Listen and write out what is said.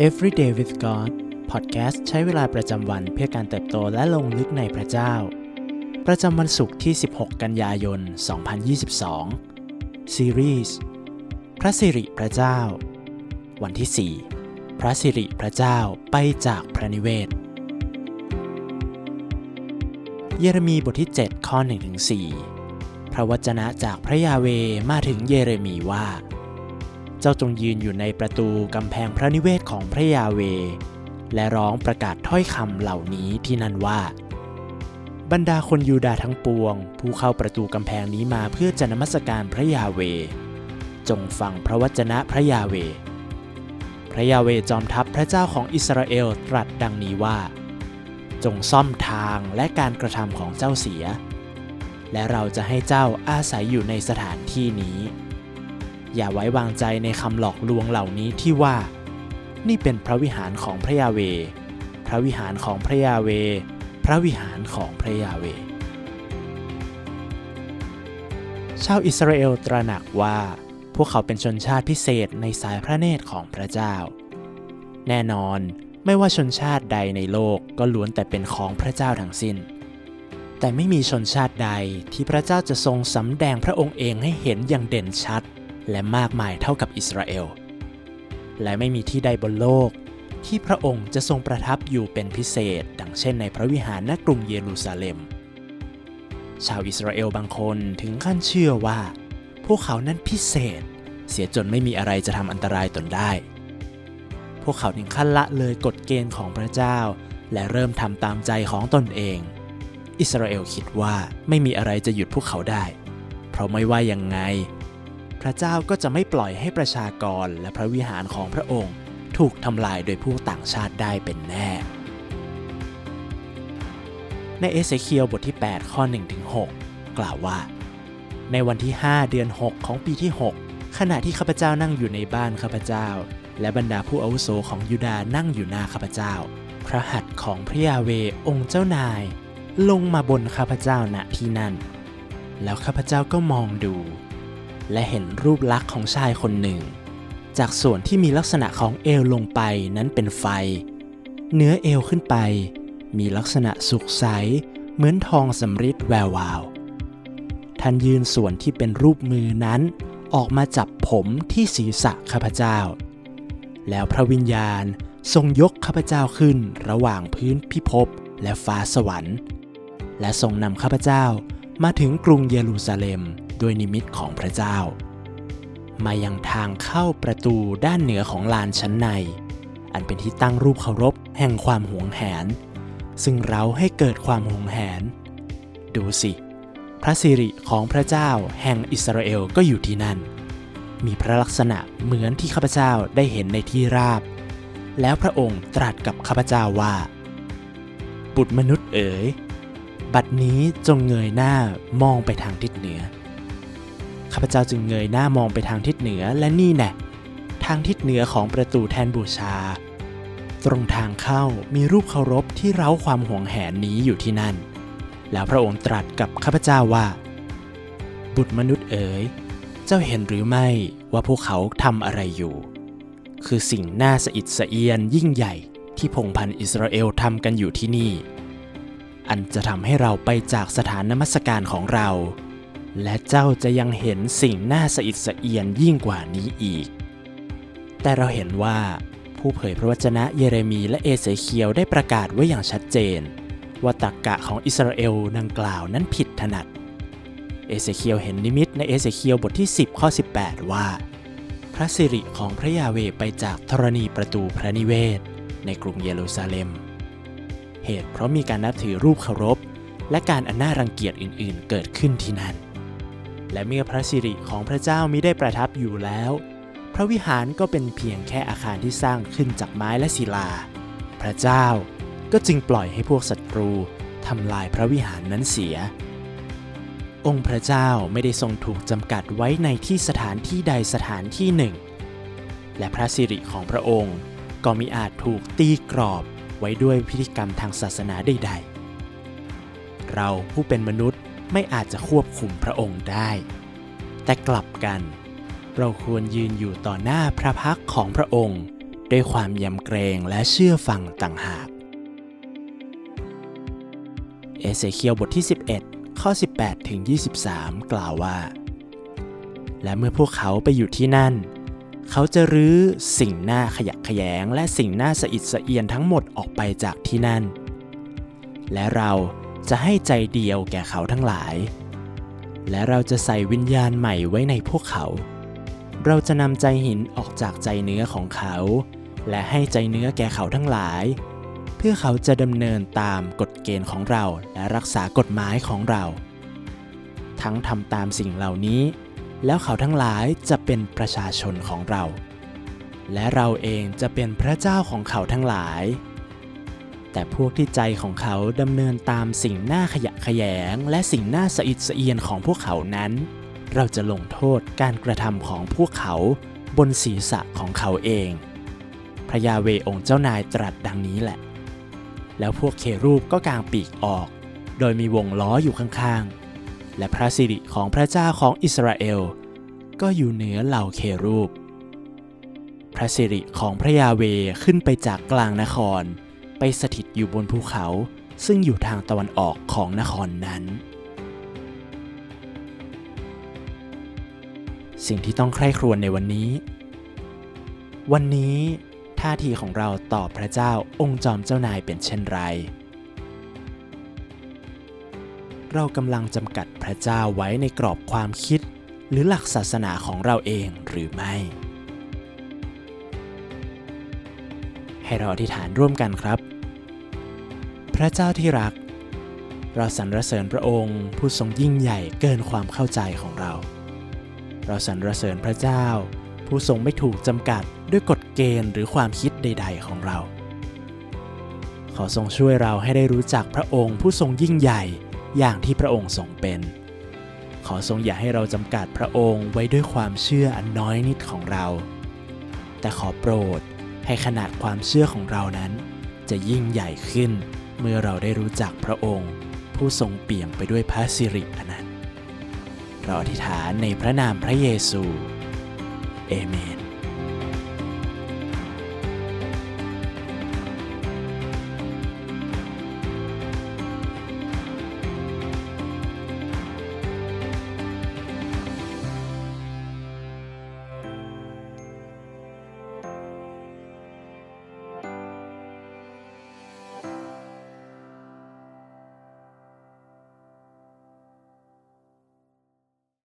Everyday with God พอดแคสต์ใช้เวลาประจำวันเพื่อการเติบโตและลงลึกในพระเจ้า ประจำวันศุกร์ที่ 16 กันยายน 2022 ซีรีส์พระสิริพระเจ้า วันที่ 4 พระสิริพระเจ้าไปจากพระนิเวศ เยเรมีบทที่ 7 ข้อ 1-4 พระวจนะจากพระยาเวมาถึงเยเรมีว่า เจ้าจงยืนอยู่ในประตูกำแพงพระนิเวศของพระยาเว และร้องประกาศถ้อยคำเหล่านี้ที่นั่นว่า บรรดาคนยูดาห์ทั้งปวง ผู้เข้าประตูกำแพงนี้มาเพื่อจะนมัสการพระยาเว จงฟังพระวจนะพระยาเว พระยาเวจอมทัพพระเจ้าของอิสราเอลตรัสดังนี้ว่า จงซ่อมทางและการกระทำของเจ้าเสีย และเราจะให้เจ้าอาศัยอยู่ในสถานที่นี้ อย่าไว้วางใจในคำหลอกลวงเหล่านี้ที่ว่า นี่เป็นพระวิหารของพระยาเว พระวิหารของพระยาเว พระวิหารของพระยาเว ชาวอิสราเอลตระหนักว่า พวกเขาเป็นชนชาติพิเศษในสายพระเนตรของพระเจ้า แน่นอนไม่ว่าชนชาติใดในโลกก็ล้วนแต่เป็นของพระเจ้าทั้งสิ้น แต่ไม่มีชนชาติใดที่พระเจ้าจะทรงสำแดงพระองค์เองให้เห็นอย่างเด่นชัด และมากมายเท่ากับอิสราเอล และไม่มีที่ใดบนโลก ที่พระองค์จะทรงประทับอยู่เป็นพิเศษ ดังเช่นในพระวิหารณกรุงเยรูซาเล็ม ชาวอิสราเอลบางคนถึงขั้นเชื่อว่า พวกเขานั้นพิเศษ เสียจนไม่มีอะไรจะทำอันตรายตนได้ พวกเขาถึงขั้นละเลยกฎเกณฑ์ของพระเจ้า และเริ่มทำตามใจของตนเอง อิสราเอลคิดว่าไม่มีอะไรจะหยุดพวกเขาได้ เพราะไม่ว่ายังไง พระเจ้าก็จะไม่ปล่อยให้ประชากรและพระวิหารของพระองค์ ถูกทำลายโดยผู้ต่างชาติได้เป็นแน่ ในเอเสเคียวบทที่ 8 ข้อ1-6กล่าวว่า ในวันที่ 5 เดือน 6 ของปีที่ 6 ขณะที่ข้าพเจ้านั่งอยู่ในบ้านข้าพเจ้า และบรรดาผู้อาวุโสของยูดาห์นั่งอยู่หน้าข้าพเจ้า พระหัตถ์ของพระยาเวองค์เจ้านาย ลงมาบนข้าพเจ้าณที่นั่น แล้วข้าพเจ้าก็มองดู และเห็นรูปลักษณ์ของชายคนหนึ่ง จากส่วนที่มีลักษณะของเอวลงไปนั้นเป็นไฟ เนื้อเอวขึ้นไป มีลักษณะสุกใส เหมือนทองสำริดแวววาว ท่านยืนส่วนที่เป็นรูปมือนั้น ออกมาจับผมที่ศีรษะข้าพเจ้า แล้วพระวิญญาณทรงยกข้าพเจ้าขึ้นระหว่างพื้นพิภพและฟ้าสวรรค์ และทรงนำข้าพเจ้ามาถึงกรุงเยรูซาเล็ม ด้วยนิมิตของพระเจ้า มายังทางเข้าประตูด้านเหนือของลานชั้นใน อันเป็นที่ตั้งรูปเคารพแห่งความหวงแหน ซึ่งเราให้เกิดความหวงแหน ดูสิ พระสิริของพระเจ้าแห่งอิสราเอลก็อยู่ที่นั่น มีพระลักษณะเหมือนที่ข้าพเจ้าได้เห็นในที่ราบ แล้วพระองค์ตรัสกับข้าพเจ้าว่าบุตรมนุษย์เอ๋ย บัดนี้จงเงยหน้ามองไปทางทิศเหนือ ข้าพเจ้าจึงเงยหน้ามองไปทางทิศเหนือและนี่แน่ทางทิศเหนือของประตูแทนบูชา ตรงทางเข้ามีรูปเคารพที่เร้าความหวงแหนนี้อยู่ที่นั่น แล้วพระองค์ตรัสกับข้าพเจ้าว่า บุตรมนุษย์เอ๋ยเจ้าเห็นหรือไม่ว่าพวกเขาทำอะไรอยู่ คือสิ่งน่าสะอิดสะเอียนยิ่งใหญ่ที่พงพันธ์อิสราเอลทำกันอยู่ที่นี่ อันจะทำให้เราไปจากสถานนมัสการของเรา และเจ้าจะยังเห็นสิ่งน่าสะอิดสะเอียนยิ่งกว่านี้อีก แต่เราเห็นว่าผู้เผยพระวจนะเยเรมีและเอเสเคียวได้ประกาศไว้อย่างชัดเจน ว่าตรกกะของอิสราเอลดังกล่าวนั้นผิดถนัด เอเสเคียวเห็นนิมิตในเอเสเคียวบทที่ 10 ข้อ 18 ว่า พระสิริของพระยาเวไปจากธรณีประตูพระนิเวศ ในกรุงเยรูซาเล็ม เหตุเพราะมีการนับถือรูปเคารพ และการอันน่ารังเกียจอื่นๆ เกิดขึ้นที่นั่น และเมื่อพระสิริของพระเจ้ามิได้ประทับอยู่แล้ว พระวิหารก็เป็นเพียงแค่อาคารที่สร้างขึ้นจากไม้และศิลา พระเจ้าก็จึงปล่อยให้พวกศัตรูทำลายพระวิหารนั้นเสีย องค์พระเจ้าไม่ได้ทรงถูกจำกัดไว้ในที่สถานที่ใดสถานที่หนึ่ง และพระสิริของพระองค์ก็มิอาจถูกตีกรอบไว้ด้วยพิธีกรรมทางศาสนาใดๆ เราผู้เป็นมนุษย์ ไม่อาจจะควบคุมพระองค์ได้ แต่กลับกัน เราควรยืนอยู่ต่อหน้าพระพักของพระองค์ดด้วยความยำเกรงและเชื่อฟังต่างหาก เอเสเคียวบทที่ 11 ข้อ 18 ถึง 23 กล่าวว่า และเมื่อพวกเขาไปอยู่ที่นั่น เขาจะรื้อสิ่งหน้าขยะแขยงและสิ่งหน้าสะอิดสะเอียนทั้งหมดออกไปจากที่นั่น และเรา จะให้ใจเดียวแก่เขาทั้งหลาย และเราจะใส่วิญญาณใหม่ไว้ในพวกเขา เราจะนำใจหินออกจากใจเนื้อของเขา และให้ใจเนื้อแก่เขาทั้งหลาย เพื่อเขาจะดำเนินตามกฎเกณฑ์ของเราและรักษากฎหมายของเรา ทั้งทำตามสิ่งเหล่านี้ แล้วเขาทั้งหลายจะเป็นประชาชนของเรา และเราเองจะเป็นพระเจ้าของเขาทั้งหลาย แต่พวกที่ใจของเขาดำเนินตามสิ่งหน้าขยะแขยง และสิ่งหน้าสะอิดสะเอียนของพวกเขานั้น เราจะลงโทษการกระทำของพวกเขาบนศีรษะของเขาเอง พระยาเวองค์เจ้านายตรัสดังนี้แหละ แล้วพวกเครูปก็กางปีกออก โดยมีวงล้ออยู่ข้างๆ และพระสิริของพระเจ้าของอิสราเอล ก็อยู่เหนือเหล่าเครูป พระสิริของพระยาเวขึ้นไปจากกลางนคร สถิตอยู่บนภูเขา ซึ่งอยู่ทางตะวันออกของนครนั้น สิ่งที่ต้องใคร่ครวญในวันนี้ วันนี้ท่าทีของเราต่อพระเจ้าองค์จอมเจ้านายเป็นเช่นไร เรากำลังจำกัดพระเจ้าไว้ในกรอบความคิด หรือหลักศาสนาของเราเองหรือไม่ให้เราอธิษฐานร่วมกันครับ พระเจ้าที่รัก เราสรรเสริญพระองค์ผู้ทรงยิ่งใหญ่เกินความเข้าใจของเรา เราสรรเสริญพระเจ้า ผู้ทรงไม่ถูกจำกัดด้วยกฎเกณฑ์หรือความคิดใด ๆ ของเรา ขอทรงช่วยเราให้ได้รู้จักพระองค์ผู้ทรงยิ่งใหญ่อย่างที่พระองค์ทรงเป็น ขอทรงอย่าให้เราจำกัดพระองค์ไว้ด้วยความเชื่ออันน้อยนิดของเรา แต่ขอโปรดให้ขนาดความเชื่อของเรานั้น จะยิ่งใหญ่ขึ้น เมื่อเราได้รู้จักพระองค์ ผู้ทรงเปี่ยมไปด้วยพระสิริอนันต์เราอธิษฐานในพระนามพระเยซู เอเมน